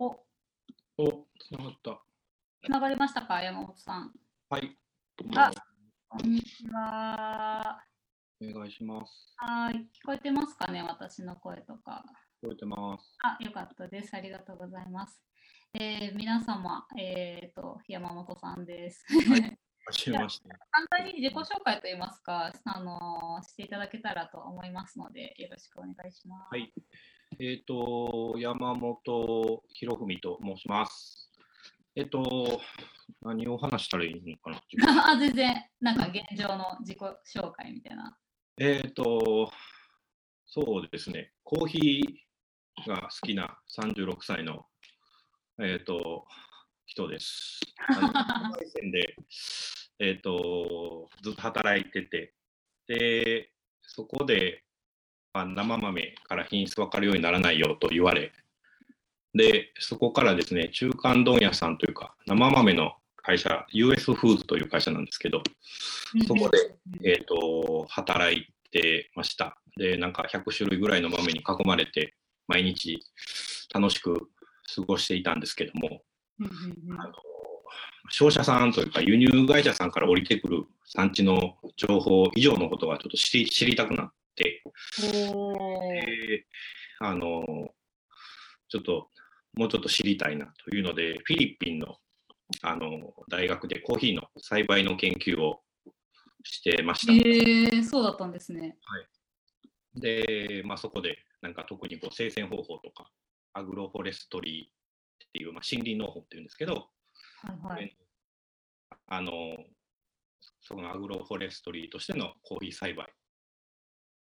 お、お、つながった。つながりましたか、山本さん。はい。あこんにちは。お願いします。はい、聞こえてますかね、私の声とか。聞こえてます。あ、よかったです。ありがとうございます。えー皆様、えっ、と、山本さんです。はじめ まして。簡単に自己紹介といいますか、あのーしていただけたらと思いますので、よろしくお願いします。はい。えっ、と、山本博文と申します。えっ、と、何を話したらいいのかなっていう あ、全然、なんか現状の自己紹介みたいな。えっと、そうですね。コーヒーが好きな36歳の、えっ、と、人です。あので、えっ、と、ずっと働いてて、で、そこで、まあ、生豆から品質分かるようにならないよと言われ、で、そこからですね、中間問屋さんというか、生豆の会社、US フーズという会社なんですけど、そこでえー、と働いてました。で、なんか100種類ぐらいの豆に囲まれて、毎日楽しく過ごしていたんですけども、あの商社さんというか輸入会社さんから降りてくる産地の情報以上のことがちょっと知り知りたくなっであのちょっともうちょっと知りたいなというので、フィリピンのあの大学でコーヒーの栽培の研究をしてました。えー、そうだったんですね。で、まあ、そこでなんか特にこう生鮮方法とかアグロフォレストリーっていう、まあ、森林農法っていうんですけど、はいはい。あのそのアグロフォレストリーとしてのコーヒー栽培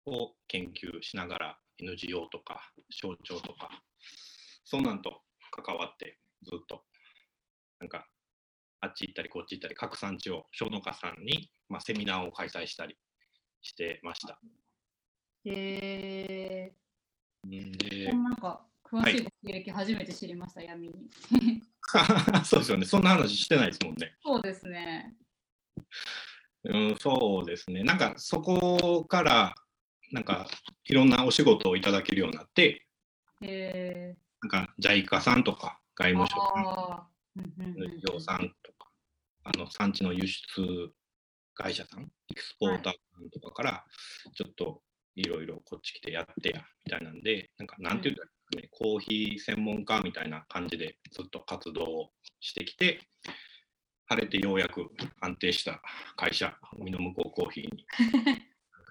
を研究しながら NGO とか省庁とかそんなんと関わってずっとなんかあっち行ったりこっち行ったり各産地を小農家さんに、まあ、セミナーを開催したりしてました。えんー、でなんか詳しいご経歴初めて知りました、闇に。そうですよね。そんな話してないですもんね。そうですね。うん、そうですね。なんかそこから、なんかいろんなお仕事をいただけるようになって、えなんか JICA さんとか外ー、務省さん、ああ、うんうんうん。うん NGO さんとか、あの産地の輸出会社さん、エクスポーターさんとかから、ちょっといろいろこっち来てやってや、みたいなんで、なんかなんていうんだろうね、コーヒー専門家みたいな感じでずっと活動をしてきて、晴れてようやく安定した会社、海の向こうコーヒーに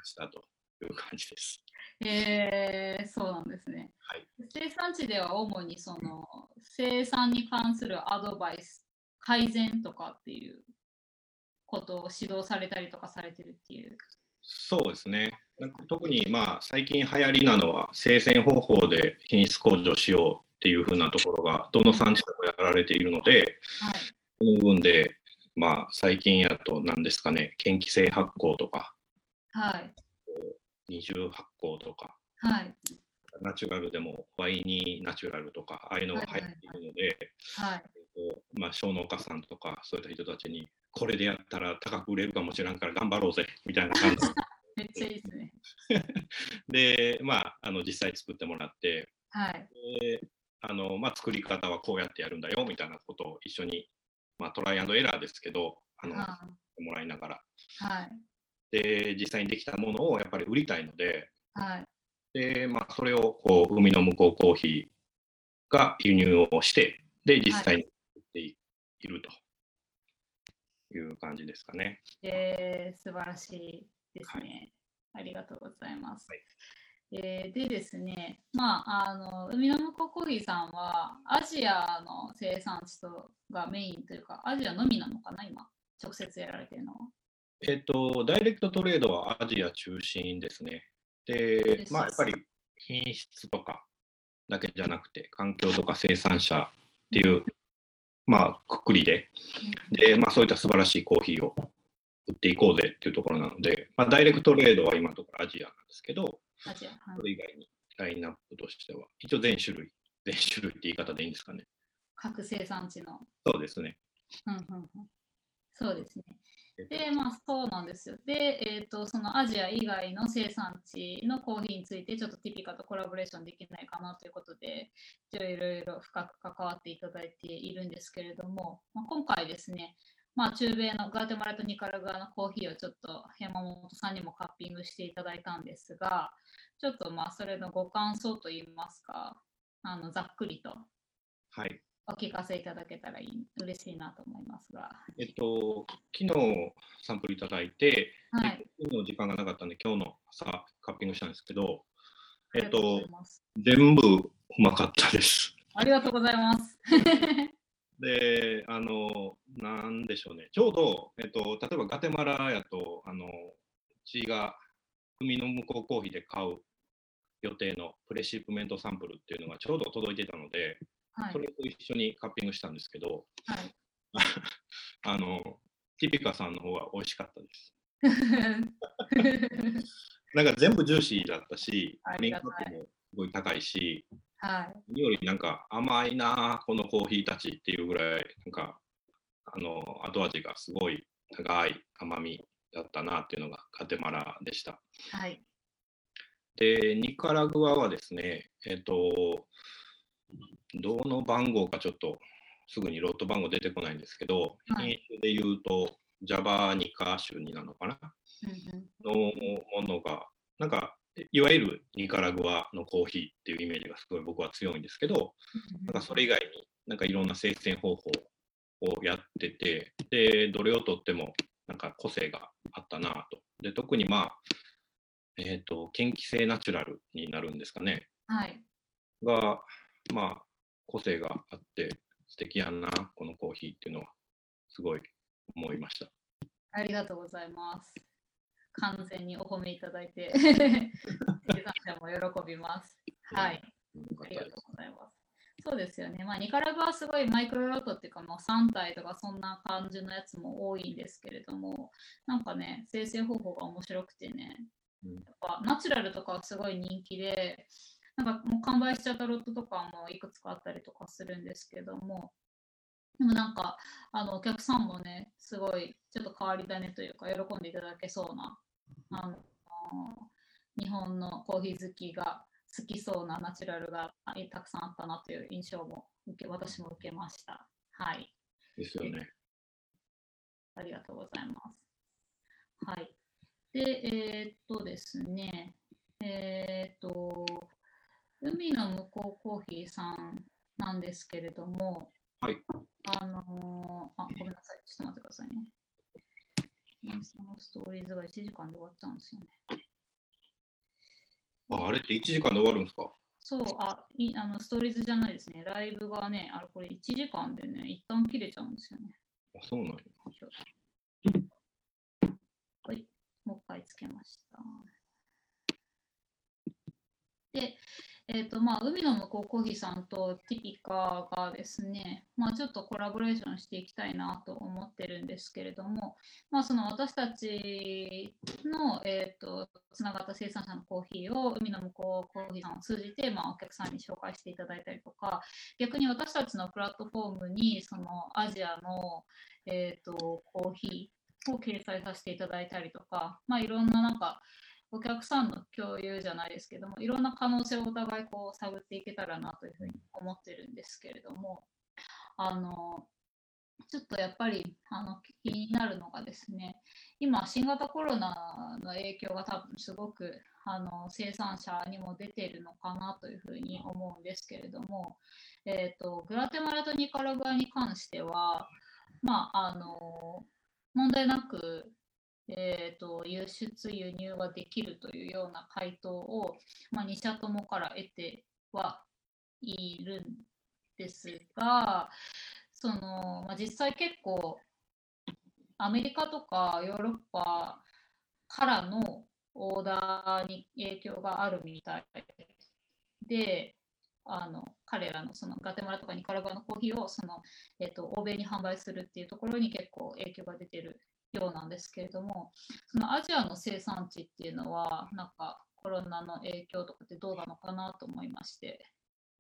したという感じです。えー、そうなんですね。はい生産地では主にその生産に関するアドバイス、改善とかっていうことを指導されたりとかされてるっていう。そうですね。なんか特にまあ最近流行りなのは生鮮方法で品質向上しようっていうふうなところがどの産地でもやられているので、はい。この部分でまあ最近やと何ですかね、嫌気性発酵とかはい。二重発酵とか、はい。ナチュラルでもワイニーナチュラルとか、ああいうのが入っているので、はい。まあ、小農家さんとかそういった人たちにこれでやったら高く売れるかもしれんから頑張ろうぜみたいな感じ めっちゃいいですね。で、まあ、あの実際作ってもらって、はい。であのまあ、作り方はこうやってやるんだよみたいなことを一緒に、まあ、トライアンドエラーですけどあのはもらいながらはい。で実際にできたものをやっぱり売りたいのではい。で、まあ、それをこう海の向こうコーヒーが輸入をしてで実際に売っているという感じですかね。えー、素晴らしいですね。ありがとうございます。はいえーでですね、まあ、あの海の向こうコーヒーさんはアジアの生産地とがメインというか、アジアのみなのかな、今、直接やられてるのは。えっと、ダイレクトトレードはアジア中心ですね。で、まあ、やっぱり品質とかだけじゃなくて、環境とか生産者っていう、まあ、くくりで、で、まあ、そういった素晴らしいコーヒーを売っていこうぜっていうところなので、まあ、ダイレクトトレードは今のところアジアなんですけど、アジア。はいそれ以外にラインナップとしては、一応全種類、全種類って言い方でいいんですかね。各生産地の。そうですね。うんうんうんそうですね。で、まあそうなんですよ。で、えっ、と、そのアジア以外の生産地のコーヒーについて、ちょっとティピカとコラボレーションできないかなということで、いろいろ深く関わっていただいているんですけれども、まあ、今回ですね、まあ、中米のガーテマラとニカラグアのコーヒーをちょっと山本さんにもカッピングしていただいたんですが、ちょっとまあそれのご感想といいますか、あのざっくりとはい。お聞かせいただけたらいい嬉しいなと思いますが。えっと、昨日サンプルいただいて、はい。昨日時間がなかったんで、今日の朝カッピングしたんですけど、えっと全部うまかったです。ありがとうございます。で、あの、なんでしょうね、ちょうど、えっと、例えばガテマラやと、あの、うちが海の向こうコーヒーで買う予定のプレシープメントサンプルっていうのがちょうど届いてたので、はいそ。れと一緒にカッピングしたんですけど、はい。あの、ティピカさんの方は美味しかったです。なんか全部ジューシーだったしあ、クリーンりがたいカップもすごい高いし、はい。何よりなんか甘いなあこのコーヒーたちっていうぐらい、なんか、あの、後味がすごい高い甘みだったなっていうのがガテマラでした。はい。で、ニカラグアはですね、えっ、と、どの番号かちょっとすぐにロット番号出てこないんですけど、はい品種で言うと、ジャバニカ種になるのかな？うんうんのものが、なんか、いわゆるニカラグアのコーヒーっていうイメージがすごい僕は強いんですけど、なんかそれ以外になんかいろんな生鮮方法をやってて、で、どれをとってもなんか個性があったなと。で、特にまあ、えっ、と、研気性ナチュラルになるんですかね。はい。が、まあ、個性があって素敵やんな、このコーヒーっていうのは、すごい思いました。ありがとうございます。完全にお褒めいただいて、生産者も喜びます。はい。ありがとうございます。そうですよね。まあ、ニカラグアはすごいマイクロロットっていうか、もう3体とかそんな感じのやつも多いんですけれども、なんかね、生成方法が面白くてね、うんやっぱナチュラルとかはすごい人気で、なんかもう完売しちゃったロットとかもいくつかあったりとかするんですけども、でもなんか、あのお客さんもね、すごいちょっと変わり種というか、喜んでいただけそうな、あの日本のコーヒー好きが好きそうなナチュラルがあたくさんあったなという印象も受け私も受けました。はい。ですよね。ありがとうございます。はい。で、えーっとですね、えーっと、海の向こうコーヒーさんなんですけれども、はい。あのーあ、ごめんなさい。ちょっと待ってくださいね。インスタのストーリーズが1時間で終わっちゃうんですよね。ああれって1時間で終わるんですか？そう、あ、いあのストーリーズじゃないですね。ライブがね、あれこれ1時間でね、一旦切れちゃうんですよね。あそうなんや。はい、もう一回つけました。で、えっ、と、まあ、海の向こうコーヒーさんとティピカがですね、まあ、ちょっとコラボレーションしていきたいなと思ってるんですけれども、まあ、その私たちの、えっ、と、つながった生産者のコーヒーを海の向こうコーヒーさんを通じて、まあ、お客さんに紹介していただいたりとか、逆に私たちのプラットフォームに、そのアジアの、えっ、と、コーヒーを掲載させていただいたりとか、まあ、いろんななんかお客さんの共有じゃないですけども、いろんな可能性をお互いこう探っていけたらなというふうに思ってるんですけれども、あのちょっとやっぱりあの気になるのがですね、今、新型コロナの影響が多分すごくあの生産者にも出てるのかなというふうに思うんですけれども、えーと、グラテマラとニカラグアに関しては、まあ、あの問題なく、えーと、輸出、輸入ができるというような回答を、まあ、2社ともから得てはいるんですが、そのまあ、実際結構アメリカとかヨーロッパからのオーダーに影響があるみたいで、あの彼らのそのガテマラとかニカラグアのコーヒーをその、えーと、欧米に販売するっていうところに結構影響が出てるようなんですけれども、そのアジアの生産地っていうのは、なんかコロナの影響とかってどうなのかなと思いまして。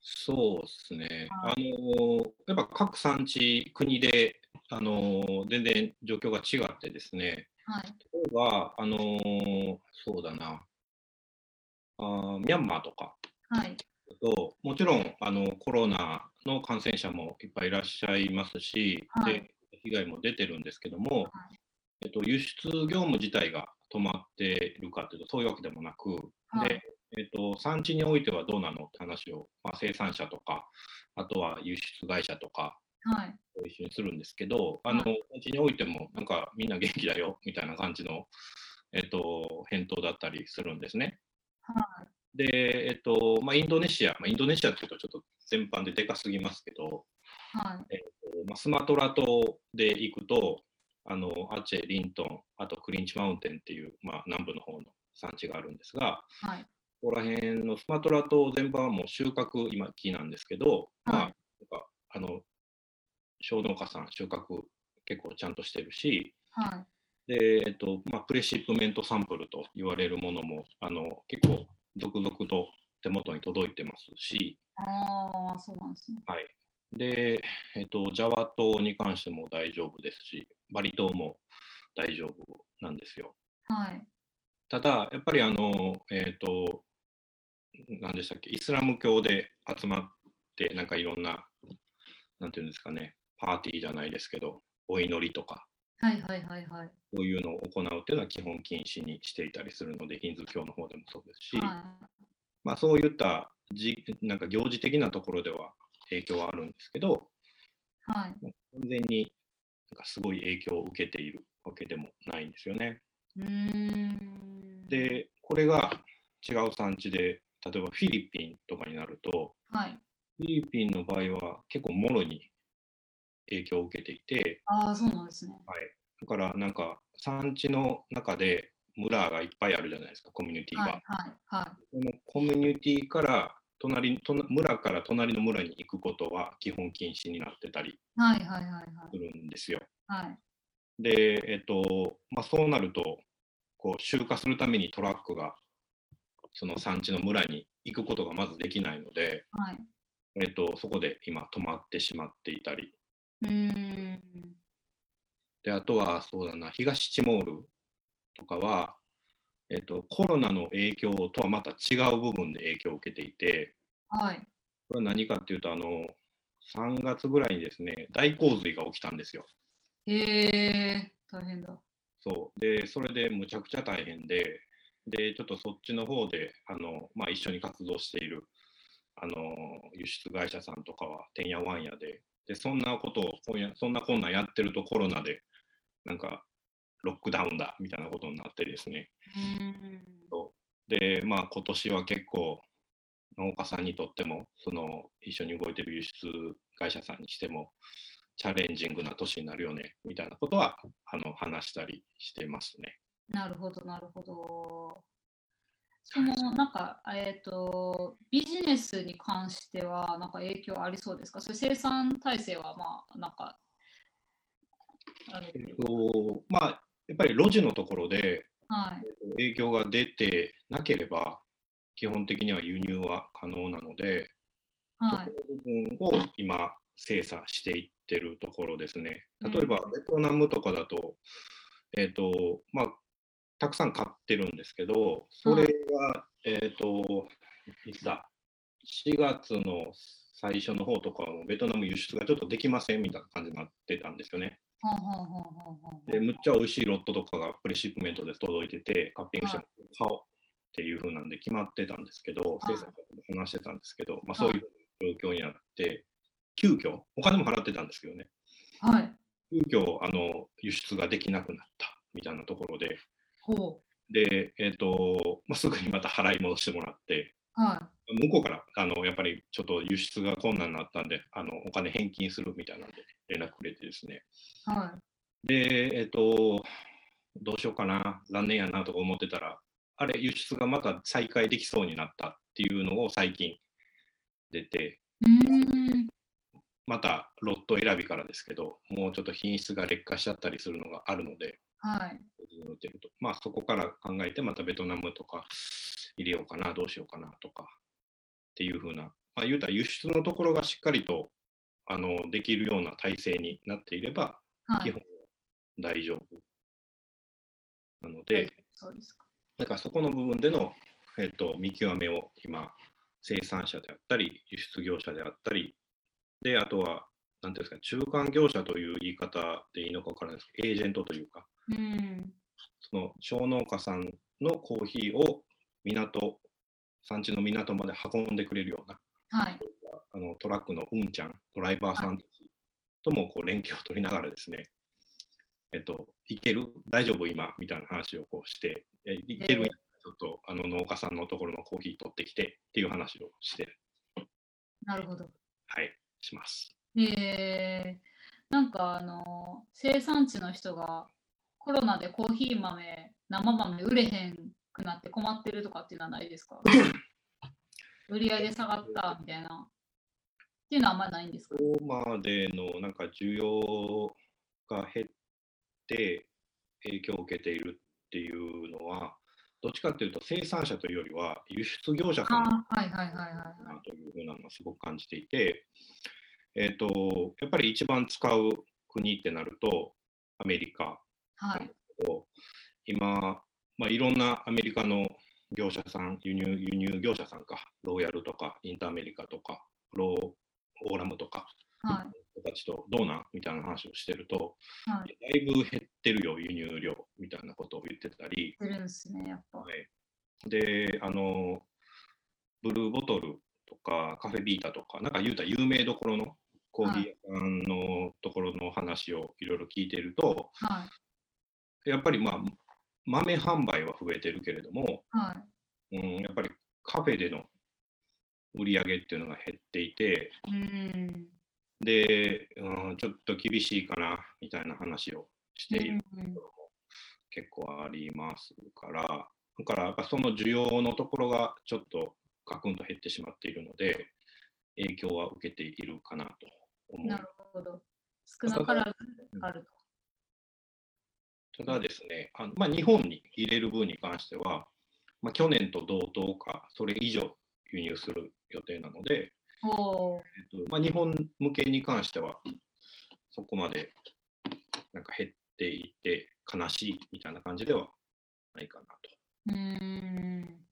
そうですね。はあのやっぱ各産地、国であの全然状況が違ってですね、はい。例えば、あのそうだなあ、ミャンマーとかはい。と、もちろんあのコロナの感染者もいっぱいいらっしゃいますし、はいで被害も出てるんですけども、はいえっと、輸出業務自体が止まっているかというと、そういうわけでもなく、はいでえっと、産地においてはどうなのって話を、まあ、生産者とか、あとは輸出会社とか、はい。一緒にするんですけど、あの、は産地においても、なんかみんな元気だよ みたいな感じの、えっと、返答だったりするんですね。はで、えっと、まあ、インドネシア、まあ、インドネシアっていうとちょっと全般ででかすぎますけど、はい。まあ、スマトラ島で行くと、あのアチェ、リントン、あとクリンチマウンテンっていう、まあ、南部の方の産地があるんですが、はい。ここら辺のスマトラ島全般はもう収穫今期なんですけど、まあ、はないんかあの小農家さん収穫結構ちゃんとしてるし、はい。で、えっとまあ、プレシップメントサンプルと言われるものもあの結構続々と手元に届いてますし、ああ、そうなんですね。はい。で、えっと、ジャワ島に関しても大丈夫ですし、バリ島も大丈夫なんですよ。はい。ただ、やっぱりあの、えっと、何でしたっけ、イスラム教で集まって、なんかいろんな、なんていうんですかね、パーティーじゃないですけど、お祈りとか、はいはいはいはい。そういうのを行うっていうのは基本禁止にしていたりするので、ヒンズー教の方でもそうですし、はまあ、そういったじなんか行事的なところでは影響はあるんですけど、い。はい。完全になんかすごい影響を受けているわけでもないんですよね。うーん。、で、これが違う産地で、例えばフィリピンとかになると、はい。フィリピンの場合は結構もろに影響を受けていて、ああ、そうなんですね。だからなんか産地の中で村がいっぱいあるじゃないですか、コミュニティが。はいはいはそのコミュニティから隣と村から隣の村に行くことは基本禁止になってたりす。るんですよ。はい。で、えっと、まあ、そうなると、こう、集荷するためにトラックが、その産地の村に行くことがまずできないので、はい。えっと、そこで今止まってしまっていたり、うーん。で、あとは、そうだな、東チモールとかは、えっと、コロナの影響とはまた違う部分で影響を受けていて、はい。これは何かっていうと、あの、3月ぐらいにですね、大洪水が起きたんですよ。へえ、大変だ。そう。で、それでむちゃくちゃ大変で、で、ちょっとそっちの方で、あの、まあ、一緒に活動している、あの、輸出会社さんとかは、てんやわんやで、で、そんなことを、こんやそんなこんなんやってるとコロナで、なんか、ロックダウンだ、みたいなことになってですね。で、まあ、今年は結構、農家さんにとっても、その、一緒に動いてる輸出会社さんにしても、チャレンジングな年になるよね、みたいなことは、あの、話したりしてますね。なるほど、なるほど。その、なんか、えっ、と、ビジネスに関しては、なんか影響ありそうですか？それ生産体制は、まあ、なんか、あれえっと、まあ、やっぱり路地のところではい。影響が出てなければ、基本的には輸入は可能なので、はい。そこの部分を今、精査していってるところですね。例えば、ベトナムとかだと、えっ、と、まあ、たくさん買ってるんですけど、それが、えっ、と、いつだ、4月の最初の方とかはもうベトナム輸出がちょっとできませんみたいな感じになってたんですよね。で、むっちゃ美味しいロットとかがプレシップメントで届いてて、カッピングしては買おうっていう風なんで決まってたんですけど、はい。生産者とも話してたんですけど、まあ、そういう状況になって、急遽お金も払ってたんですけどね、はい。急遽あの輸出ができなくなったみたいなところで、ほで、えっ、と、まあ、すぐにまた払い戻してもらって、う。は向こうからあのやっぱりちょっと輸出が困難になったんで、あのお金返金するみたいなんで連絡くれてですね、い。はい。で、えっ、と、どうしようかな、残念やなとか思ってたら、あれ、輸出がまた再開できそうになったっていうのを最近出て。またロット選びからですけど、もうちょっと品質が劣化しちゃったりするのがあるので、はい。まあそこから考えて、またベトナムとか入れようかな、どうしようかなとかっていうふうな、まあ言うたら輸出のところがしっかりとあのできるような体制になっていれば、はい基本大丈夫。なので、そうですか。だからそこの部分での、えっと見極めを今、生産者であったり、輸出業者であったり、で、あとは、なんていうんですか、中間業者という言い方でいいのか分からないですけど、エージェントというか、うん。その小農家さんのコーヒーを港、産地の港まで運んでくれるような、はい。あのトラックのうんちゃん、ドライバーさんたちともこう連携を取りながらですね、えっと、いける？大丈夫？今？みたいな話をこうして、えいける？えーちょっとあの農家さんのところのコーヒー取ってきてっていう話をして、なるほど。はい、します。えー、なんかあの生産地の人がコロナでコーヒー豆、生豆売れへんくなって困ってるとかっていうのはないですか？売り上げ下がったみたいな。っていうのはあんまりないんですか？ここまでのなんか需要が減って影響を受けているっていうのは、どっちかっていうと生産者というよりは輸出業者さんいはいはいはいはなというふうなのをすごく感じていて、えっ、と、やっぱり一番使う国ってなると、アメリカい。はい。と、今、まあ、いろんなアメリカの業者さん、輸入輸入業者さんか、ローヤルとか、インターアメリカとか、ローオーラムとか、はい。人たちとどうなんみたいな話をしてると、はい。だいぶ減ってるよ、輸入量みたいなことを言ってたり、出るんですね、やっぱ。はい、で、あの、ブルーボトルとかカフェビータとか、なんか言うたら有名どころのコーヒー屋さんのところの話をいろいろ聞いていると、はい。やっぱりまあ、豆販売は増えてるけれども、はい。うん、やっぱりカフェでの売り上げっていうのが減っていて、うーん。で、うん、ちょっと厳しいかなみたいな話をしているところも結構ありますから、だからやっぱその需要のところがちょっとガクンと減ってしまっているので、影響は受けているかなと思う。なるほど。少なからずあると。ただですね、あのまあ、日本に入れる分に関しては、まあ、去年と同等か、それ以上輸入する予定なので、えっとまあ、日本向けに関しては、そこまでなんか減っていて悲しいみたいな感じではないかなと。うーん。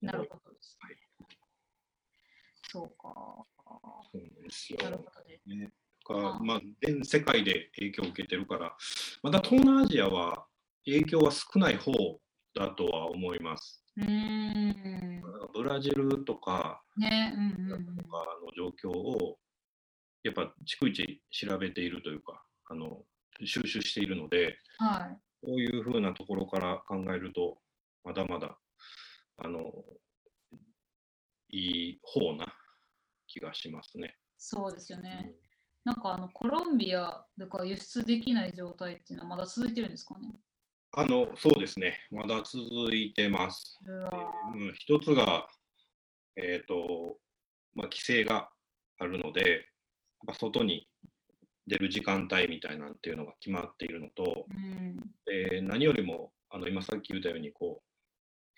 なるほどですはい。そうか。そうですよ。なるほどね。ねかまあ、全世界で影響を受けてるから、また東南アジアは影響は少ない方だとは思います。うーん。ブラジルとかね、うんうんの状況をやっぱ逐一調べているというか、あの収集しているので、はい。こういうふうなところから考えると、まだまだあのいい方な気がしますね。そうですよね。なんかあのコロンビアだから輸出できない状態っていうのはまだ続いてるんですかね？あのそうですね、まだ続いてます。うわえーうん一つが、えーとまあ、規制があるので、外に出る時間帯みたいなんていうのが決まっているのと、うん。で何よりもあの今さっき言ったようにこ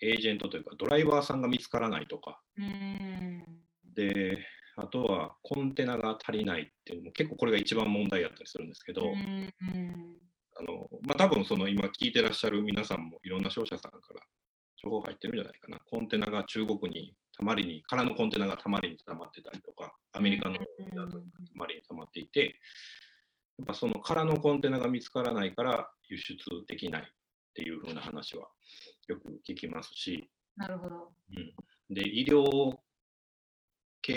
う、エージェントというか、ドライバーさんが見つからないとか、うん。であとはコンテナが足りないっていうのも結構これが一番問題だったりするんですけど、うん。あのまあ、多分その今聞いてらっしゃる皆さんもいろんな商社さんから情報入ってるんじゃないかな。コンテナが中国にたまりに、空のコンテナがたまりに溜まってたりとか、アメリカのコンテナがたまりに溜まっていて、やっぱその空のコンテナが見つからないから輸出できないっていう風な話はよく聞きますし、なるほど。で、医療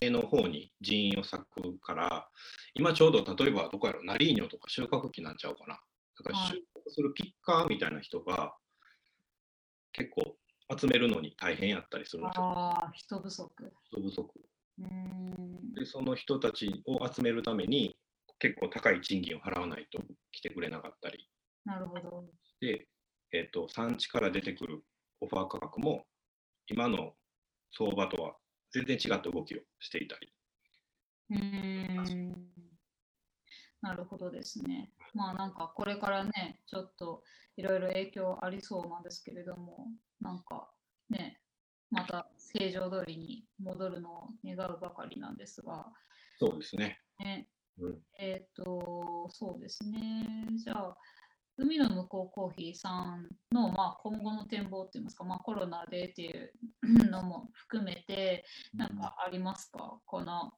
系の方に人員を割くから、今ちょうど例えばどこやろ、ナリーニョとか収穫期なんちゃうかな。だからはい収穫するピッカーみたいな人が結構集めるのに大変やったりするんですよ。ああ、人不足。人不足。うん。で、その人たちを集めるために結構高い賃金を払わないと来てくれなかったり。なるほど。で、えっと産地から出てくるオファー価格も今の相場とは全然違った動きをしていたり。うん。なるほどですね。まあなんかこれからね、ちょっといろいろ影響ありそうなんですけれども、なんかね、また正常通りに戻るのを願うばかりなんですが、そうですね。ね、うんえっ、と、と、そうですね。じゃあ、海の向こうコーヒーさんの、まあ、今後の展望といいますか、まあ、コロナでっていうのも含めて、なんかありますか、この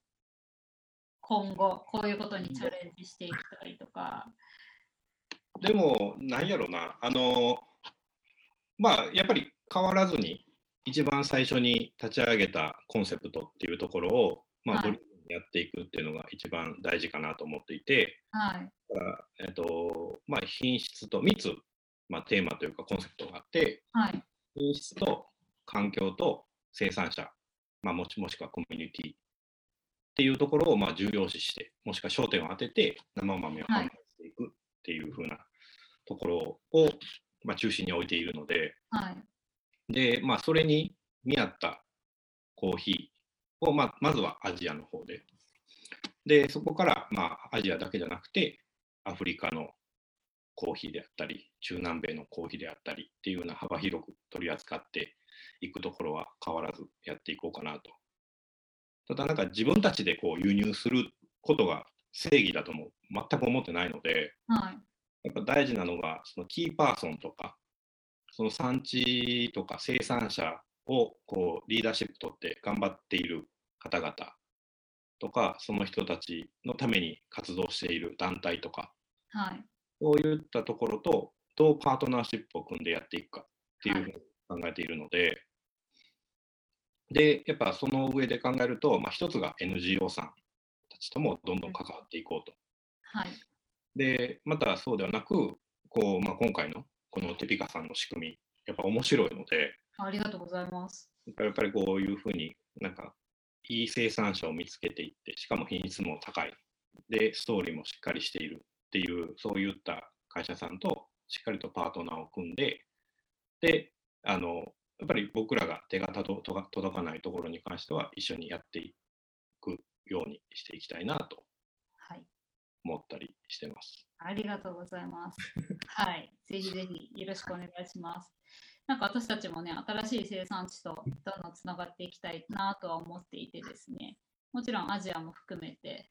今後、こういうことにチャレンジしていきたいとか。でも、なんやろな、あの、まあ、やっぱり変わらずに、一番最初に立ち上げたコンセプトっていうところを、まあ、はいやっていくっていうのが一番大事かなと思っていて、はい。だからえっとまあ、品質と3つ、まあ、テーマというかコンセプトがあって、はい。品質と環境と生産者、まあ、もしもしくはコミュニティっていうところをまあ重要視して、もしくは焦点を当てて生豆を販売していくっていう風なところをまあ中心に置いているので、はい。で、まあ、それに見合ったコーヒーを、まあ、まずはアジアの方で。で、そこから、まあ、アジアだけじゃなくて、アフリカのコーヒーであったり、中南米のコーヒーであったりっていうような幅広く取り扱っていくところは変わらずやっていこうかなと。ただ、なんか自分たちでこう輸入することが正義だとも全く思ってないので、はい。やっぱ大事なのが、そのキーパーソンとか、その産地とか生産者をこうリーダーシップ取って頑張っている方々とか、その人たちのために活動している団体とか、はい。そういったところとどうパートナーシップを組んでやっていくかっていうふうに考えているので、で、やっぱその上で考えると、まあ、一つが NGO さんたちともどんどん関わっていこうと。はい。で、またそうではなく、こうまあ、今回のこのテピカさんの仕組み、やっぱ面白いので、ありがとうございます。やっぱりこういうふうになんかいい生産者を見つけていって、しかも品質も高い、で、ストーリーもしっかりしているっていう、そういった会社さんとしっかりとパートナーを組んで、で、あの、やっぱり僕らが手が届届かないところに関しては一緒にやっていくようにしていきたいなとはい。思ったりしてます。ありがとうございます。はい。ぜひぜひよろしくお願いします。なんか私たちもね、新しい生産地とどんどんつながっていきたいなとは思っていてですね、もちろんアジアも含めて、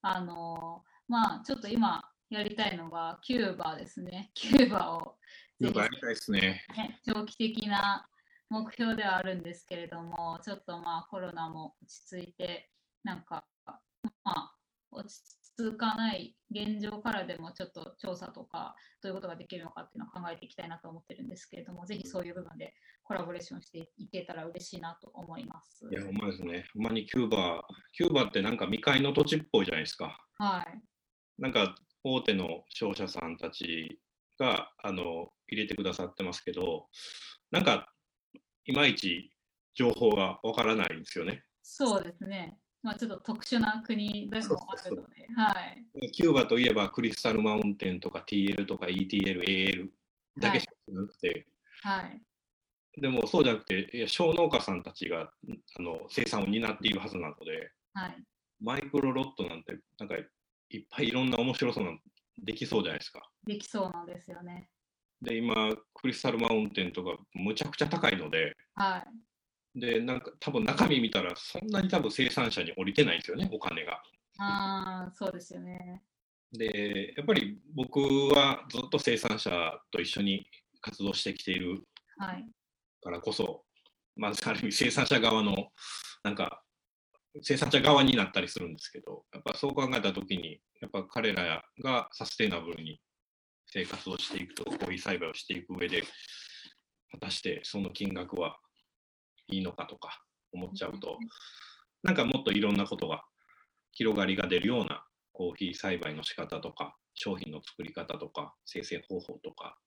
あのーまあちょっと今やりたいのがキューバですね。キューバをぜひやりたいですね。ね、長期的な目標ではあるんですけれども、ちょっとまあコロナも落ち着いて、なんか、まあ、落ち着かない現状からでもちょっと調査とか、どういうことができるのかっていうのを考えていきたいなと思ってるんですけれども、ぜひそういう部分でコラボレーションしていけたら嬉しいなと思います。いや、ほんまですね。ほんまにキューバ、キューバってなんか未開の土地っぽいじゃないですか。はい。なんか大手の商社さんたちがあの入れてくださってますけど、なんかいまいち情報がわからないんですよね。そうですね。まあちょっと特殊な国でもあるので、はい。キューバといえばクリスタルマウンテンとか TL とか ETL、AL だけしかなくて、はい。でもそうじゃなくて、小農家さんたちがあの生産を担っているはずなので、はい。マイクロロットなんて、なんかいっぱいいろんな面白そうなのできそうじゃないですか。できそうなんですよね。で、今、クリスタルマウンテンとかむちゃくちゃ高いので、はい。で、なんか多分中身見たらそんなに多分生産者に降りてないんですよね、お金が。ああ、そうですよね。で、やっぱり僕はずっと生産者と一緒に活動してきているはい。からこそ、まずある意味生産者側の、なんか、生産者側になったりするんですけど、やっぱそう考えたときに、やっぱ彼らがサステイナブルに生活をしていくと、コーヒー栽培をしていく上で、果たしてその金額はいいのかとか思っちゃうと、なんかもっといろんなことが広がりが出るようなコーヒー栽培の仕方とか、商品の作り方とか、生成方法とか、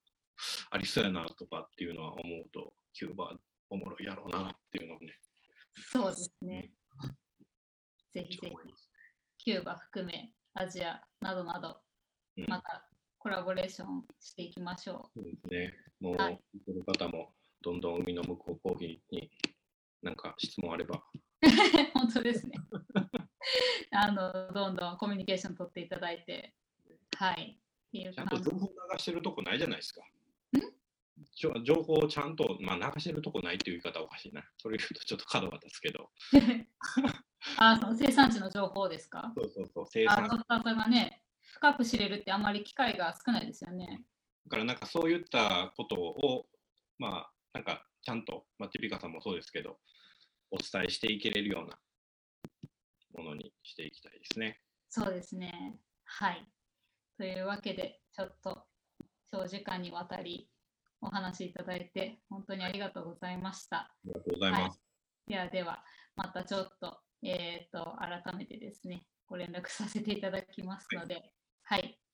ありそうやなとかっていうのは思うと、キューバおもろいやろうなっていうのをね、そうですね。ぜひぜひ、キューバ含め、アジアなどなど、うん。またコラボレーションしていきましょそうですね。もう、はい聞いてる方も、どんどん海の向こうコーヒーになんか質問あれば、う。本当ですね。あの、どんどんコミュニケーション取っていただいて、はい。ちゃんと情報流してるとこないじゃないですか。ちょ情報をちゃんと、まあ、流してるとこないっていう言い方はおかしいな。それ言うとちょっと角が立つけど、あその生産地の情報ですか？そうそうそう、生あ、産ドクターさんがね、深く知れるってあまり機会が少ないですよね。だからなんかそういったことを、まあ、なんかちゃんと、まあ、ティピカさんもそうですけど、お伝えしていけれるようなものにしていきたいですね。そうですね。はい。というわけで、ちょっと長時間にわたりお話しいただいて、本当にありがとうございました。ありがとうございます。ではでは、またちょっと、えっ、と、改めてですね、ご連絡させていただきますので、はい、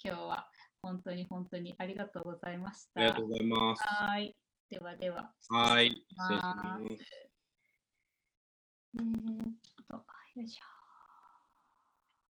今日は本当に本当にありがとうございました。ありがとうございます。はい。ではでは。はい。失礼しますえーっと、よいしょ。